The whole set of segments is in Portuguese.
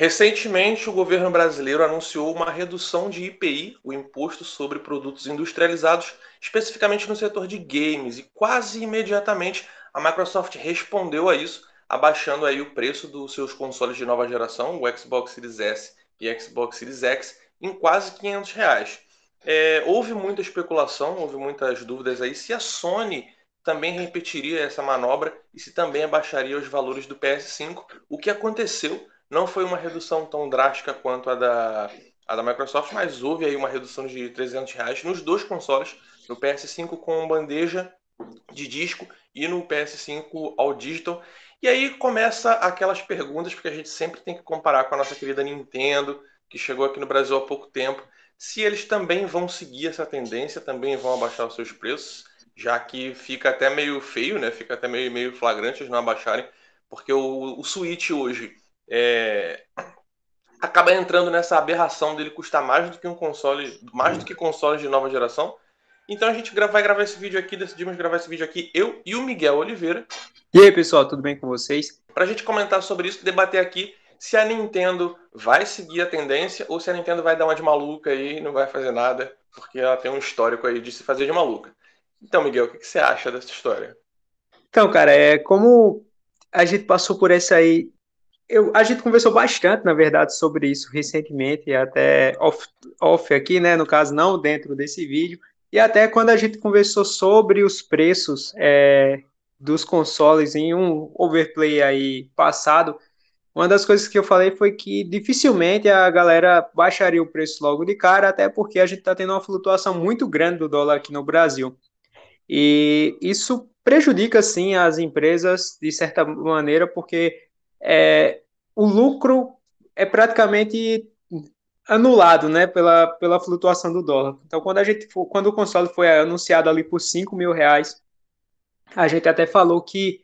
Recentemente, o governo brasileiro anunciou uma redução de IPI, o Imposto sobre Produtos Industrializados, especificamente no setor de games, e quase imediatamente a Microsoft respondeu a isso, abaixando aí o preço dos seus consoles de nova geração, o Xbox Series S e Xbox Series X, em quase 500 reais. É, houve muita especulação, houve muitas dúvidas aí se a Sony também repetiria essa manobra e se também abaixaria os valores do PS5. O que aconteceu não foi uma redução tão drástica quanto a da, a da Microsoft, mas houve aí uma redução de 300 reais nos dois consoles, no PS5 com bandeja de disco e no PS5 ao digital. E aí começa aquelas perguntas, porque a gente sempre tem que comparar com a nossa querida Nintendo, que chegou aqui no Brasil há pouco tempo, se eles também vão seguir essa tendência, também vão abaixar os seus preços, já que fica até meio feio, né? Fica até meio, meio flagrante eles não abaixarem, porque o, o Switch hoje é, acaba entrando nessa aberração dele custar mais do que um console, mais do que consoles de nova geração. Então a gente vai gravar esse vídeo aqui, decidimos gravar esse vídeo aqui, eu e o Miguel Oliveira. E aí, pessoal, tudo bem com vocês? Pra gente comentar sobre isso, debater aqui se a Nintendo vai seguir a tendência ou se a Nintendo vai dar uma de maluca aí e não vai fazer nada, porque ela tem um histórico aí de se fazer de maluca. Então, Miguel, o que você acha dessa história? Então, cara, é como a gente passou por essa aí eu, a gente conversou bastante, na verdade, sobre isso recentemente, até off, off aqui, né? No caso, não dentro desse vídeo. E até quando a gente conversou sobre os preços é, dos consoles em um overplay aí passado, uma das coisas que eu falei foi que dificilmente a galera baixaria o preço logo de cara, até porque a gente está tendo uma flutuação muito grande do dólar aqui no Brasil. E isso prejudica, sim, as empresas de certa maneira, porque é, o lucro é praticamente anulado, né, pela, pela flutuação do dólar. Então, quando a gente quando o console foi anunciado ali por 5 mil reais, a gente até falou que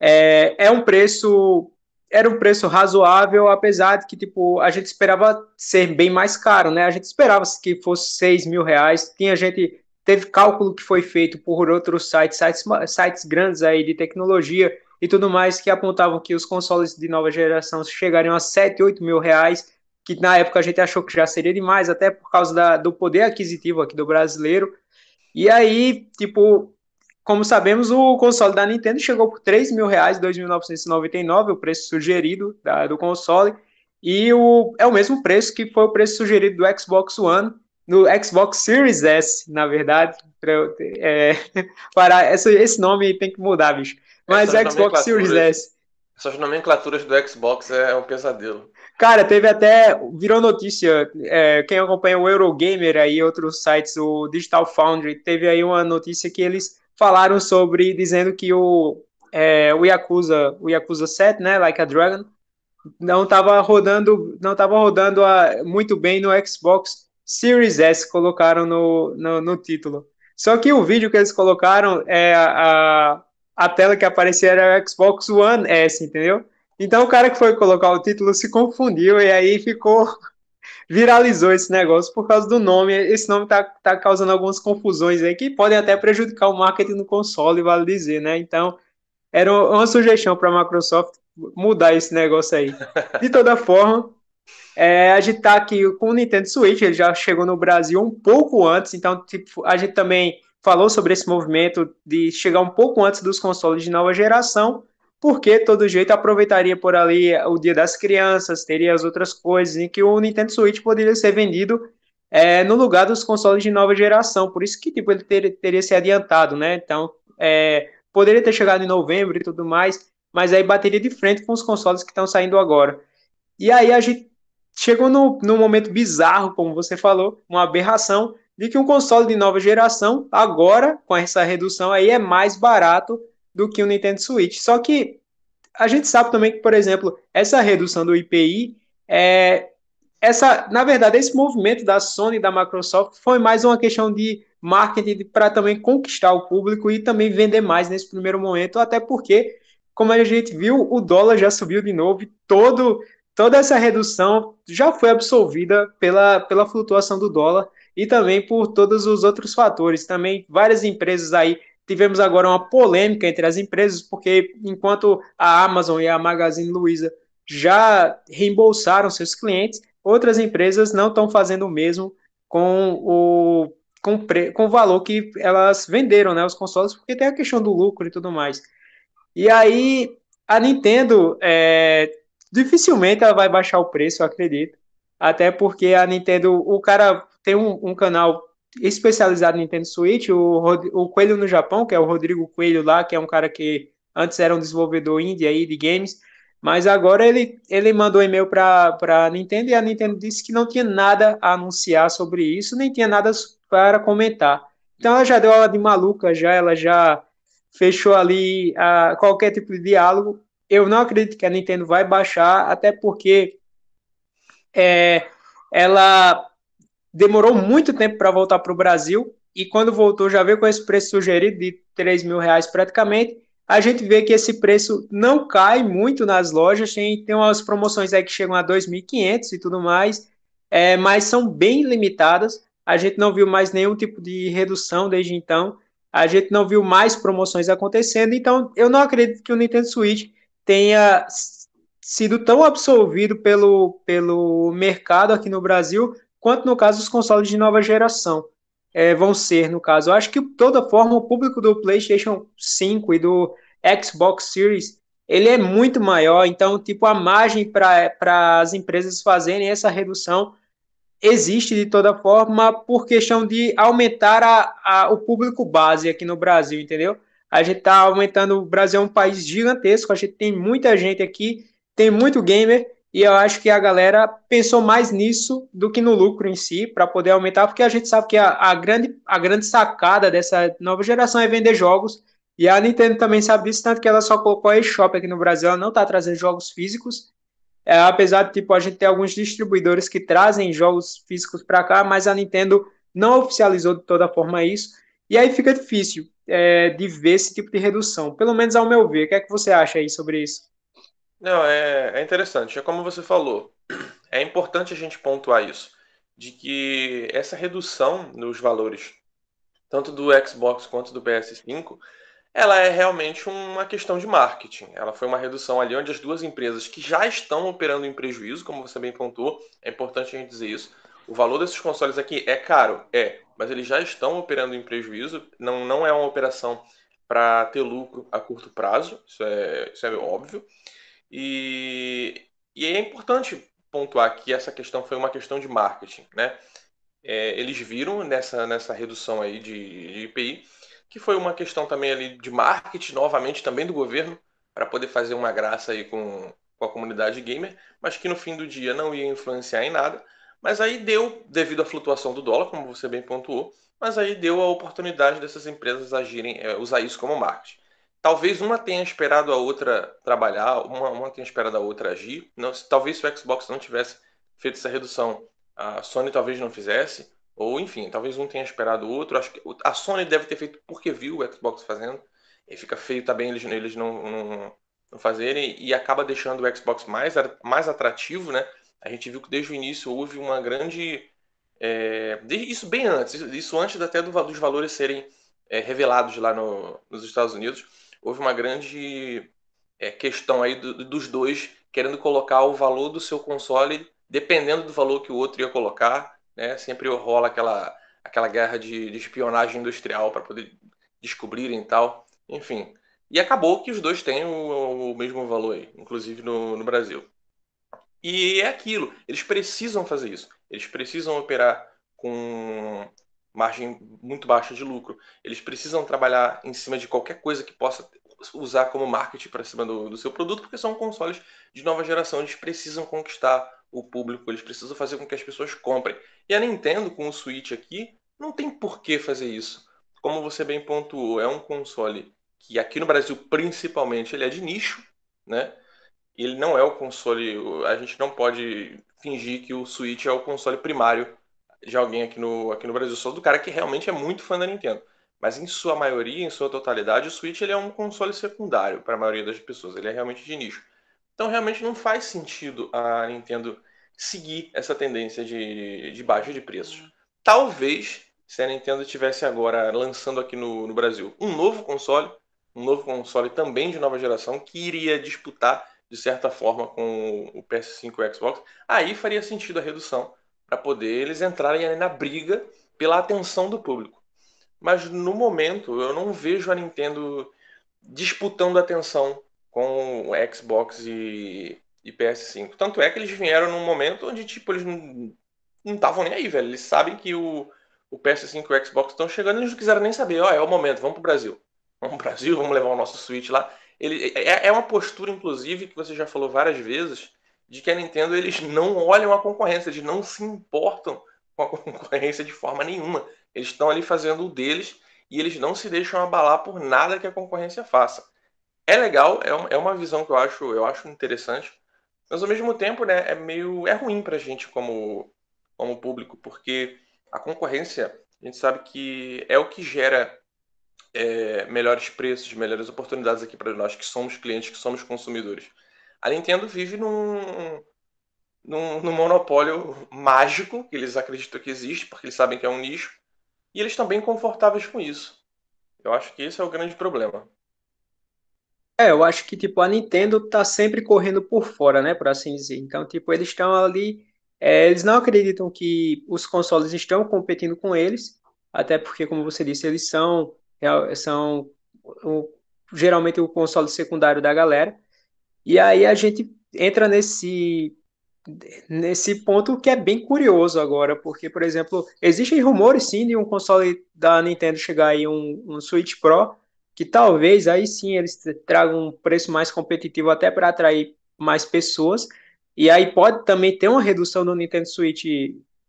é, é um preço era um preço razoável, apesar de que tipo a gente esperava ser bem mais caro, né? A gente esperava que fosse 6 mil reais. Tinha gente teve cálculo que foi feito por outros sites, sites, sites grandes aí de tecnologia e tudo mais, que apontavam que os consoles de nova geração chegariam a 7, 8 mil reais, que na época a gente achou que já seria demais, até por causa da, do poder aquisitivo aqui do brasileiro. E aí, tipo, como sabemos, o console da Nintendo chegou por 3 mil reais, 2.999, o preço sugerido da, do console, e o, é o mesmo preço que foi o preço sugerido do Xbox One, no Xbox Series S, na verdade, pra, é, para essa, esse nome tem que mudar, bicho. Mas Essas Xbox Series S. Essas nomenclaturas do Xbox é um pesadelo. Cara, teve até. Virou notícia. É, quem acompanha o Eurogamer aí, outros sites, o Digital Foundry, teve aí uma notícia que eles falaram sobre, dizendo que o, é, o Yakuza, o Yakuza 7, né? Like a Dragon, não estava rodando, não tava rodando a, muito bem no Xbox Series S, colocaram no, no, no, título. Só que o vídeo que eles colocaram é a, a tela que aparecia era o Xbox One S, entendeu? Então o cara que foi colocar o título se confundiu e aí ficou. viralizou esse negócio por causa do nome. Esse nome tá, tá causando algumas confusões aí que podem até prejudicar o marketing no console, vale dizer, né? Então, era uma sugestão para a Microsoft mudar esse negócio aí. De toda forma, é, a gente tá aqui com o Nintendo Switch, ele já chegou no Brasil um pouco antes, então tipo, a gente também falou sobre esse movimento de chegar um pouco antes dos consoles de nova geração, porque todo jeito aproveitaria por ali o Dia das Crianças, teria as outras coisas, em que o Nintendo Switch poderia ser vendido é, no lugar dos consoles de nova geração, por isso que tipo, ele ter, teria se adiantado, né? Então, é, poderia ter chegado em novembro e tudo mais, mas aí bateria de frente com os consoles que estão saindo agora. E aí a gente chegou no, no momento bizarro, como você falou, uma aberração, de que um console de nova geração, agora, com essa redução aí, é mais barato do que o Nintendo Switch. Só que a gente sabe também que, por exemplo, essa redução do IPI é. Essa, na verdade, esse movimento da Sony e da Microsoft foi mais uma questão de marketing para também conquistar o público e também vender mais nesse primeiro momento, até porque, como a gente viu, o dólar já subiu de novo e todo, toda essa redução já foi absorvida pela, pela flutuação do dólar e também por todos os outros fatores. Também várias empresas aí tivemos agora uma polêmica entre as empresas, porque enquanto a Amazon e a Magazine Luiza já reembolsaram seus clientes, outras empresas não estão fazendo o mesmo com o, com, com o valor que elas venderam né, os consoles, porque tem a questão do lucro e tudo mais. E aí a Nintendo é, dificilmente ela vai baixar o preço, eu acredito. Até porque a Nintendo, o cara tem um, um canal especializado no Nintendo Switch, o, o Coelho no Japão, que é o Rodrigo Coelho lá, que é um cara que antes era um desenvolvedor indie aí de games, mas agora ele, ele mandou e-mail para a Nintendo e a Nintendo disse que não tinha nada a anunciar sobre isso, nem tinha nada para comentar. Então ela já deu aula de maluca, já ela já fechou ali a, qualquer tipo de diálogo. Eu não acredito que a Nintendo vai baixar, até porque é, ela demorou muito tempo para voltar para o Brasil e quando voltou já veio com esse preço sugerido de 3 mil reais praticamente. A gente vê que esse preço não cai muito nas lojas, tem, tem umas promoções aí que chegam a 2.500 e tudo mais, é, mas são bem limitadas. A gente não viu mais nenhum tipo de redução desde então. A gente não viu mais promoções acontecendo, então eu não acredito que o Nintendo Switch tenha sido tão absorvido pelo, pelo mercado aqui no Brasil quanto no caso os consoles de nova geração é, vão ser, no caso. Eu acho que, de toda forma, o público do PlayStation 5 e do Xbox Series ele é muito maior, então, tipo, a margem para as empresas fazerem essa redução existe de toda forma por questão de aumentar a, a, o público base aqui no Brasil, entendeu? A gente está aumentando, o Brasil é um país gigantesco, a gente tem muita gente aqui, tem muito gamer, e eu acho que a galera pensou mais nisso do que no lucro em si, para poder aumentar, porque a gente sabe que a, a, grande, a grande sacada dessa nova geração é vender jogos, e a Nintendo também sabe disso, tanto que ela só colocou a eShop aqui no Brasil, ela não está trazendo jogos físicos, é, apesar de tipo, a gente ter alguns distribuidores que trazem jogos físicos para cá, mas a Nintendo não oficializou de toda forma isso, e aí fica difícil é, de ver esse tipo de redução, pelo menos ao meu ver. O que é que você acha aí sobre isso? Não, é, é interessante. É como você falou, é importante a gente pontuar isso, de que essa redução nos valores, tanto do Xbox quanto do PS5, ela é realmente uma questão de marketing. Ela foi uma redução ali onde as duas empresas que já estão operando em prejuízo, como você bem pontuou, é importante a gente dizer isso. O valor desses consoles aqui é caro, é, mas eles já estão operando em prejuízo. Não, não é uma operação para ter lucro a curto prazo, isso é, isso é óbvio. E, e é importante pontuar que essa questão foi uma questão de marketing, né? É, eles viram nessa, nessa redução aí de, de IPI que foi uma questão também ali de marketing, novamente também do governo, para poder fazer uma graça aí com, com a comunidade gamer, mas que no fim do dia não ia influenciar em nada. Mas aí deu, devido à flutuação do dólar, como você bem pontuou, mas aí deu a oportunidade dessas empresas agirem, é, usar isso como marketing. Talvez uma tenha esperado a outra trabalhar, uma, uma tenha esperado a outra agir. Não, talvez se o Xbox não tivesse feito essa redução, a Sony talvez não fizesse. Ou enfim, talvez um tenha esperado o outro. Acho que a Sony deve ter feito porque viu o Xbox fazendo. E fica feio também eles, eles não, não, não fazerem. E acaba deixando o Xbox mais, mais atrativo, né? A gente viu que desde o início houve uma grande. É, isso bem antes, isso antes até do, dos valores serem é, revelados lá no, nos Estados Unidos houve uma grande é, questão aí do, dos dois querendo colocar o valor do seu console dependendo do valor que o outro ia colocar, né? Sempre rola aquela aquela guerra de, de espionagem industrial para poder descobrirem e tal, enfim. E acabou que os dois têm o, o mesmo valor aí, inclusive no, no Brasil. E é aquilo, eles precisam fazer isso. Eles precisam operar com margem muito baixa de lucro. Eles precisam trabalhar em cima de qualquer coisa que possa usar como marketing para cima do, do, seu produto, porque são consoles de nova geração. Eles precisam conquistar o público, eles precisam fazer com que as pessoas comprem. E a Nintendo, com o Switch aqui, não tem por que fazer isso. Como você bem pontuou, é um console que aqui no Brasil, principalmente, ele é de nicho, né? Ele não é o console. A gente não pode fingir que o Switch é o console primário de alguém aqui no, aqui no Brasil. Sou do cara que realmente é muito fã da Nintendo. Mas em sua maioria, em sua totalidade, o Switch ele é um console secundário para a maioria das pessoas. Ele é realmente de nicho. Então realmente não faz sentido a Nintendo seguir essa tendência de, de baixa de preços. Talvez se a Nintendo tivesse agora lançando aqui no, no Brasil um novo console, um novo console também de nova geração, que iria disputar de certa forma, com o PS5 e o Xbox, aí faria sentido a redução para poder eles entrarem na briga pela atenção do público. Mas no momento eu não vejo a Nintendo disputando atenção com o Xbox e, e PS5. Tanto é que eles vieram num momento onde tipo eles não estavam nem aí, velho. Eles sabem que o, o PS5 e o Xbox estão chegando, eles não quiseram nem saber, ó, oh, é o momento, vamos pro Brasil. Vamos pro Brasil, vamos levar o nosso Switch lá. Ele, é, é uma postura, inclusive, que você já falou várias vezes, de que a Nintendo eles não olham a concorrência, eles não se importam com a concorrência de forma nenhuma. Eles estão ali fazendo o deles e eles não se deixam abalar por nada que a concorrência faça. É legal, é, é uma visão que eu acho, eu acho interessante, mas ao mesmo tempo, né, é meio é ruim para a gente como como público, porque a concorrência, a gente sabe que é o que gera é, melhores preços, melhores oportunidades aqui para nós que somos clientes, que somos consumidores. A Nintendo vive num, num, num, monopólio mágico, que eles acreditam que existe, porque eles sabem que é um nicho, e eles estão bem confortáveis com isso. Eu acho que esse é o grande problema. É, eu acho que tipo a Nintendo tá sempre correndo por fora, né, por assim dizer. Então, tipo, eles estão ali, é, eles não acreditam que os consoles estão competindo com eles, até porque, como você disse, eles são são o, geralmente o console secundário da galera. E aí a gente entra nesse nesse ponto que é bem curioso agora, porque, por exemplo, existem rumores sim de um console da Nintendo chegar aí, um, um Switch Pro, que talvez aí sim eles tragam um preço mais competitivo até para atrair mais pessoas. E aí pode também ter uma redução do Nintendo Switch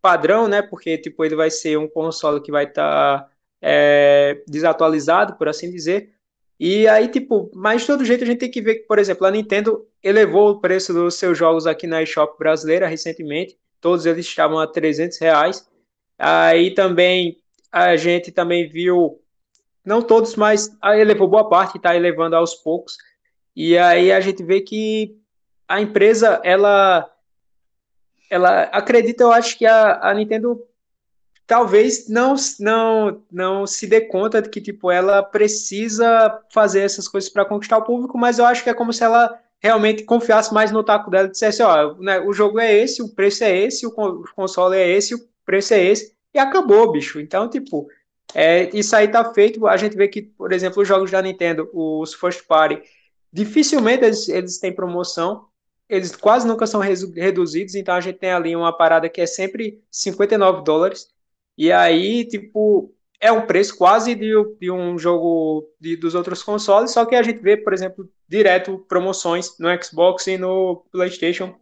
padrão, né? Porque tipo ele vai ser um console que vai estar tá é, desatualizado, por assim dizer. E aí, tipo, mas de todo jeito a gente tem que ver que, por exemplo, a Nintendo elevou o preço dos seus jogos aqui na eShop brasileira recentemente. Todos eles estavam a 300 reais. Aí também a gente também viu, não todos, mas elevou boa parte, está elevando aos poucos. E aí a gente vê que a empresa, ela, ela acredita, eu acho que a, a Nintendo talvez não, não, não se dê conta de que tipo ela precisa fazer essas coisas para conquistar o público, mas eu acho que é como se ela realmente confiasse mais no taco dela e dissesse, ó, né, o jogo é esse, o preço é esse, o console é esse, o preço é esse, e acabou, bicho. Então, tipo, é, isso aí tá feito, a gente vê que, por exemplo, os jogos da Nintendo, os first party, dificilmente eles, eles têm promoção, eles quase nunca são reduzidos, então a gente tem ali uma parada que é sempre 59 dólares, e aí, tipo, é um preço quase de, de um jogo de, dos outros consoles, só que a gente vê, por exemplo, direto promoções no Xbox e no PlayStation.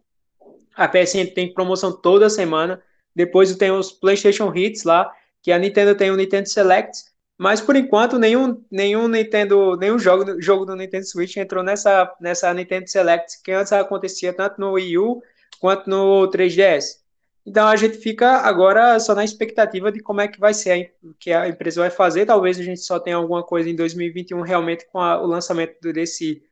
A PSN tem promoção toda semana. Depois tem os PlayStation Hits lá, que a Nintendo tem o Nintendo Select, mas por enquanto nenhum, nenhum Nintendo, nenhum jogo, jogo do Nintendo Switch entrou nessa, nessa Nintendo Select, que antes acontecia tanto no Wii U quanto no 3DS. Então a gente fica agora só na expectativa de como é que vai ser, o que a empresa vai fazer. Talvez a gente só tenha alguma coisa em 2021 realmente com a, o lançamento desse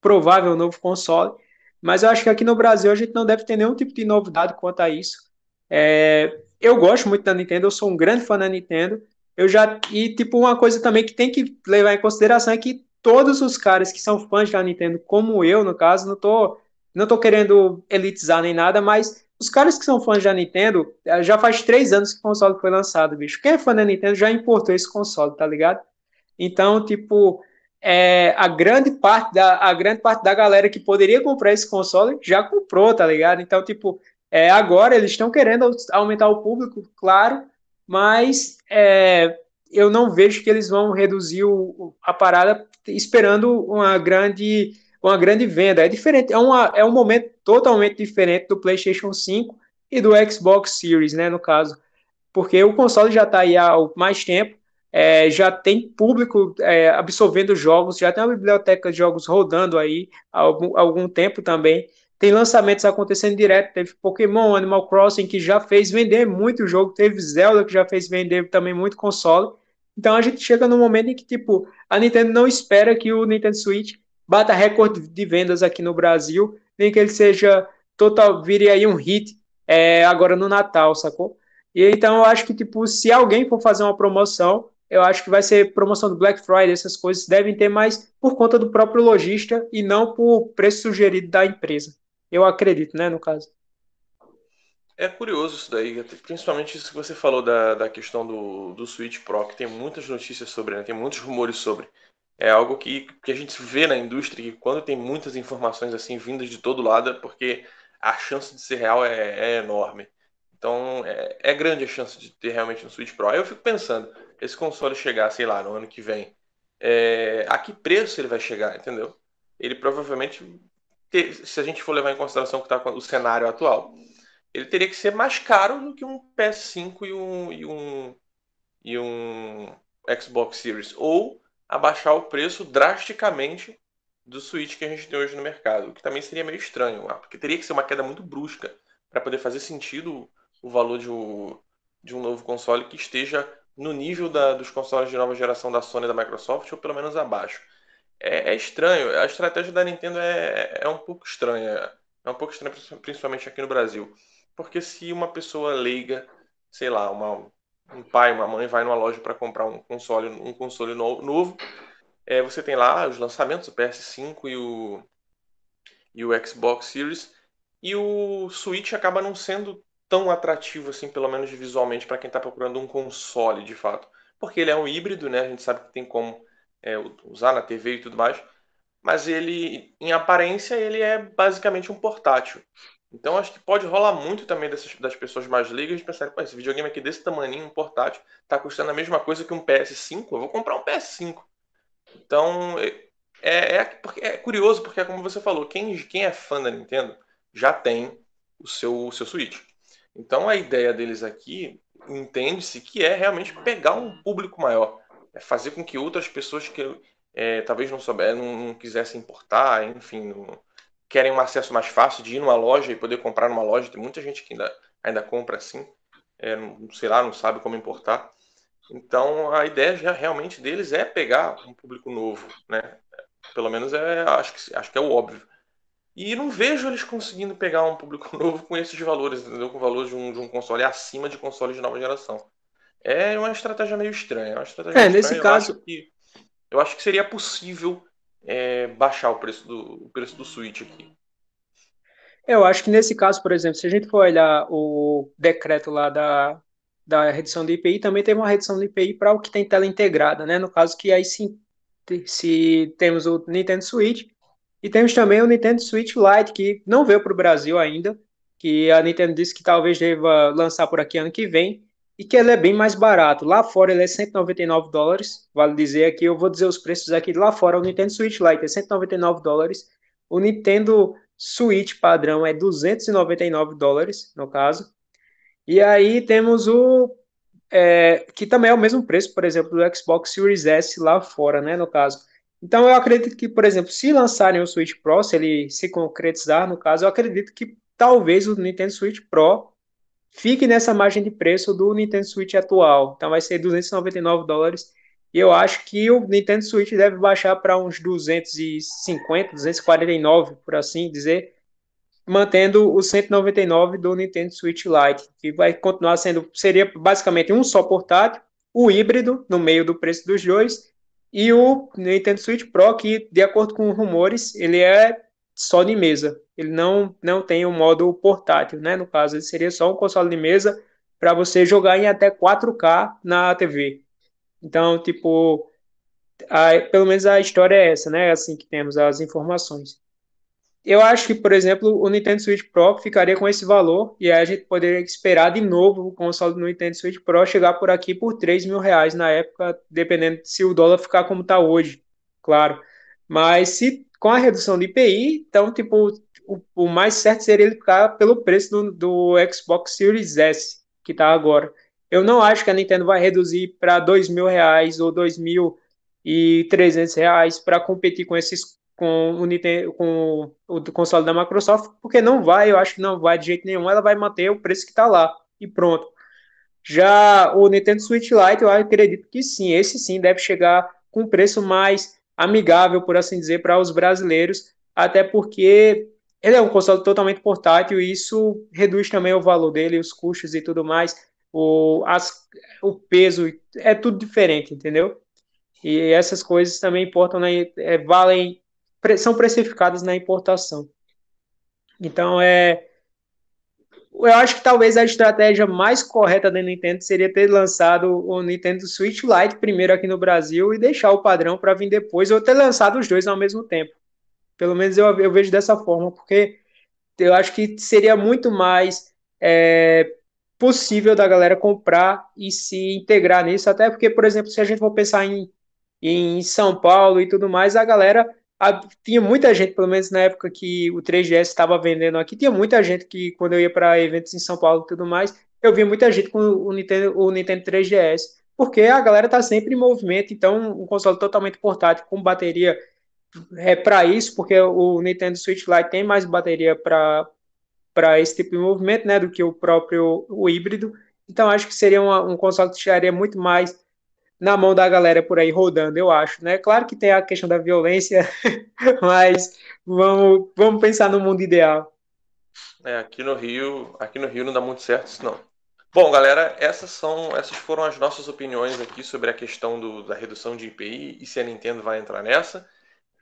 provável novo console. Mas eu acho que aqui no Brasil a gente não deve ter nenhum tipo de novidade quanto a isso. É, eu gosto muito da Nintendo, eu sou um grande fã da Nintendo. Eu já e tipo uma coisa também que tem que levar em consideração é que todos os caras que são fãs da Nintendo, como eu no caso, não tô não tô querendo elitizar nem nada, mas os caras que são fãs da Nintendo, eh, já faz três anos que o console foi lançado, bicho. Quem é fã da Nintendo já importou esse console, tá ligado? Então, tipo, é, a grande parte da a grande parte da galera que poderia comprar esse console já comprou, tá ligado? Então, tipo, é, agora eles estão querendo aumentar o público, claro, mas é, eu não vejo que eles vão reduzir o, a parada esperando uma grande uma grande venda. É diferente, é, uma, é um momento totalmente diferente do PlayStation 5 e do Xbox Series, né, no caso, porque o console já está aí há mais tempo, é, já tem público é, absorvendo jogos, já tem uma biblioteca de jogos rodando aí há algum, algum tempo também. Tem lançamentos acontecendo direto, teve Pokémon, Animal Crossing, que já fez vender muito jogo, teve Zelda, que já fez vender também muito console. Então a gente chega no momento em que, tipo, a Nintendo não espera que o Nintendo Switch bata recorde de vendas aqui no Brasil, nem que ele seja total, vire aí um hit é, agora no Natal, sacou? E então eu acho que, tipo, se alguém for fazer uma promoção, eu acho que vai ser promoção do Black Friday, essas coisas devem ter mais por conta do próprio lojista e não por preço sugerido da empresa. Eu acredito, né, no caso. É curioso isso daí, principalmente isso que você falou da, da questão do, do Switch Pro, que tem muitas notícias sobre, né, tem muitos rumores sobre. É algo que, que a gente vê na indústria, que quando tem muitas informações assim vindas de todo lado, é porque a chance de ser real é, é enorme. Então é, é, grande a chance de ter realmente um Switch Pro. Aí eu fico pensando, esse console chegar, sei lá, no ano que vem, é, a que preço ele vai chegar, entendeu? Ele provavelmente, se a gente for levar em consideração que está o cenário atual, ele teria que ser mais caro do que um PS5 e um, e um, e um Xbox Series. Ou abaixar o preço drasticamente do Switch que a gente tem hoje no mercado, o que também seria meio estranho, ah, porque teria que ser uma queda muito brusca para poder fazer sentido o valor de um, de um novo console que esteja no nível da, dos consoles de nova geração da Sony e da Microsoft, ou pelo menos abaixo. É, é estranho, a estratégia da Nintendo é, é um pouco estranha, é um pouco estranha, principalmente aqui no Brasil. Porque se uma pessoa leiga, sei lá, uma, um pai, uma mãe vai numa loja para comprar um console, um console novo, é, você tem lá os lançamentos, o PS5 e o, e o Xbox Series, e o Switch acaba não sendo tão atrativo assim, pelo menos visualmente, para quem está procurando um console de fato. Porque ele é um híbrido, né? A gente sabe que tem como é, usar na TV e tudo mais. Mas ele, em aparência, ele é basicamente um portátil. Então acho que pode rolar muito também dessas, das pessoas mais leigas de pensar, esse videogame aqui desse tamanho, um portátil, está custando a mesma coisa que um PS5, eu vou comprar um PS5. Então é, é, é, é curioso porque é como você falou, quem, quem é fã da Nintendo já tem o seu, o seu Switch. Então a ideia deles aqui entende-se que é realmente pegar um público maior, é fazer com que outras pessoas que é, talvez não souber, não, não quisessem importar, enfim, não, querem um acesso mais fácil de ir numa loja e poder comprar numa loja. Tem muita gente que ainda, ainda compra assim, é, não, sei lá, não sabe como importar. Então a ideia já realmente deles é pegar um público novo, né? Pelo menos é, acho que, acho que é o óbvio. E não vejo eles conseguindo pegar um público novo com esses valores, entendeu? Com valores de um, de um console acima de consoles de nova geração. É uma estratégia meio estranha. É, uma estratégia é estranha. nesse eu caso. Acho que, eu acho que seria possível é, baixar o preço, do, o preço do Switch aqui. Eu acho que nesse caso, por exemplo, se a gente for olhar o decreto lá da, da redução de IPI, também teve uma redução de IPI para o que tem tela integrada, né? No caso que aí sim, se temos o Nintendo Switch, e temos também o Nintendo Switch Lite, que não veio para o Brasil ainda, que a Nintendo disse que talvez deva lançar por aqui ano que vem, e que ele é bem mais barato. Lá fora ele é 199 dólares, vale dizer aqui, eu vou dizer os preços aqui lá fora, o Nintendo Switch Lite é 199 dólares, o Nintendo Switch padrão é 299 dólares, no caso, e aí temos o é, que também é o mesmo preço, por exemplo, do Xbox Series S lá fora, né, no caso. Então eu acredito que, por exemplo, se lançarem o Switch Pro, se ele se concretizar, no caso, eu acredito que talvez o Nintendo Switch Pro fique nessa margem de preço do Nintendo Switch atual. Então vai ser 299 dólares. E eu acho que o Nintendo Switch deve baixar para uns 250, 249, por assim dizer, mantendo o 199 do Nintendo Switch Lite, que vai continuar sendo, seria basicamente um só portátil, o híbrido no meio do preço dos dois, e o Nintendo Switch Pro, que, de acordo com rumores, ele é só de mesa. Ele não, não tem o um modo portátil, né? No caso, ele seria só um console de mesa para você jogar em até 4K na TV. Então, tipo, a, pelo menos a história é essa, né? Assim que temos as informações eu acho que, por exemplo, o Nintendo Switch Pro ficaria com esse valor e aí a gente poderia esperar de novo o console do Nintendo Switch Pro chegar por aqui por 3 mil reais na época, dependendo se o dólar ficar como está hoje, claro. Mas se com a redução de IPI, então, tipo, o, o mais certo seria ele ficar pelo preço do, do Xbox Series S, que está agora. Eu não acho que a Nintendo vai reduzir para 2 mil reais ou 2.300 reais para competir com esses com o, Nintendo, com o console da Microsoft, porque não vai, eu acho que não vai de jeito nenhum, ela vai manter o preço que está lá e pronto. Já o Nintendo Switch Lite, eu acredito que sim, esse sim deve chegar com um preço mais amigável, por assim dizer, para os brasileiros, até porque ele é um console totalmente portátil e isso reduz também o valor dele, os custos e tudo mais. o, as, o peso, é tudo diferente, entendeu? E essas coisas também importam, na, é, valem, são precificadas na importação. Então, é, eu acho que talvez a estratégia mais correta da Nintendo seria ter lançado o Nintendo Switch Lite primeiro aqui no Brasil e deixar o padrão para vir depois, ou ter lançado os dois ao mesmo tempo. Pelo menos eu, eu vejo dessa forma, porque eu acho que seria muito mais é, possível da galera comprar e se integrar nisso, até porque, por exemplo, se a gente for pensar em, em São Paulo e tudo mais, a galera a, tinha muita gente, pelo menos na época que o 3GS estava vendendo aqui, tinha muita gente que quando eu ia para eventos em São Paulo e tudo mais, eu via muita gente com o Nintendo, o Nintendo 3DS, porque a galera tá sempre em movimento, então um console totalmente portátil com bateria é para isso, porque o Nintendo Switch Lite tem mais bateria para esse tipo de movimento, né, do que o próprio o híbrido. Então acho que seria uma, um console que estaria muito mais na mão da galera por aí rodando, eu acho, né? Claro que tem a questão da violência, mas vamos, vamos pensar no mundo ideal. É, aqui no Rio, aqui no Rio não dá muito certo isso não. Bom, galera, essas são, essas foram as nossas opiniões aqui sobre a questão do, da redução de IPI e se a Nintendo vai entrar nessa.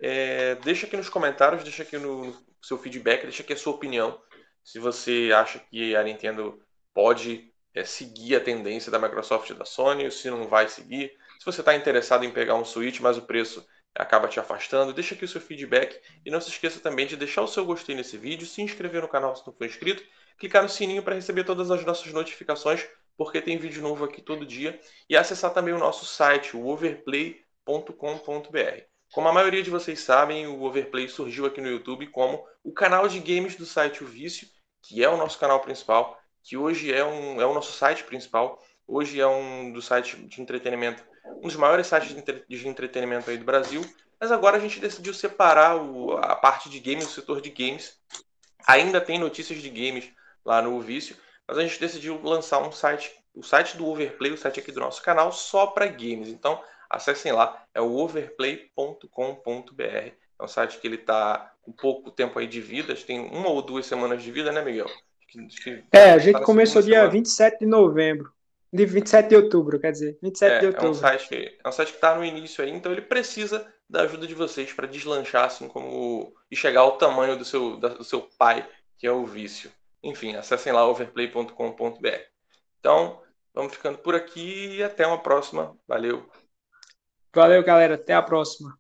É, deixa aqui nos comentários, deixa aqui no seu feedback, deixa aqui a sua opinião. Se você acha que a Nintendo pode é, seguir a tendência da Microsoft e da Sony, ou se não vai seguir. Se você está interessado em pegar um Switch, mas o preço acaba te afastando, deixa aqui o seu feedback e não se esqueça também de deixar o seu gostei nesse vídeo, se inscrever no canal se não for inscrito, clicar no sininho para receber todas as nossas notificações, porque tem vídeo novo aqui todo dia, e acessar também o nosso site, o overplay.com.br. Como a maioria de vocês sabem, o Overplay surgiu aqui no YouTube como o canal de games do site O Vício, que é o nosso canal principal, que hoje é, um, é o nosso site principal, hoje é um dos sites de entretenimento, um dos maiores sites de, entre, de entretenimento aí do Brasil, mas agora a gente decidiu separar o, a parte de games, o setor de games. Ainda tem notícias de games lá no Vício, mas a gente decidiu lançar um site, o site do Overplay, o site aqui do nosso canal, só para games. Então, acessem lá, é o overplay.com.br. É um site que ele está com pouco tempo aí de vida, tem uma ou duas semanas de vida, né, Miguel? Que, é, a gente começou dia semana. 27 de novembro. De 27 de outubro, quer dizer. 27 é, de outubro. É um site, é um site que está no início aí, então ele precisa da ajuda de vocês para deslanchar assim como e chegar ao tamanho do seu, do seu pai, que é o vício. Enfim, acessem lá overplay.com.br. Então, vamos ficando por aqui e até uma próxima. Valeu. Valeu, galera. Até a próxima.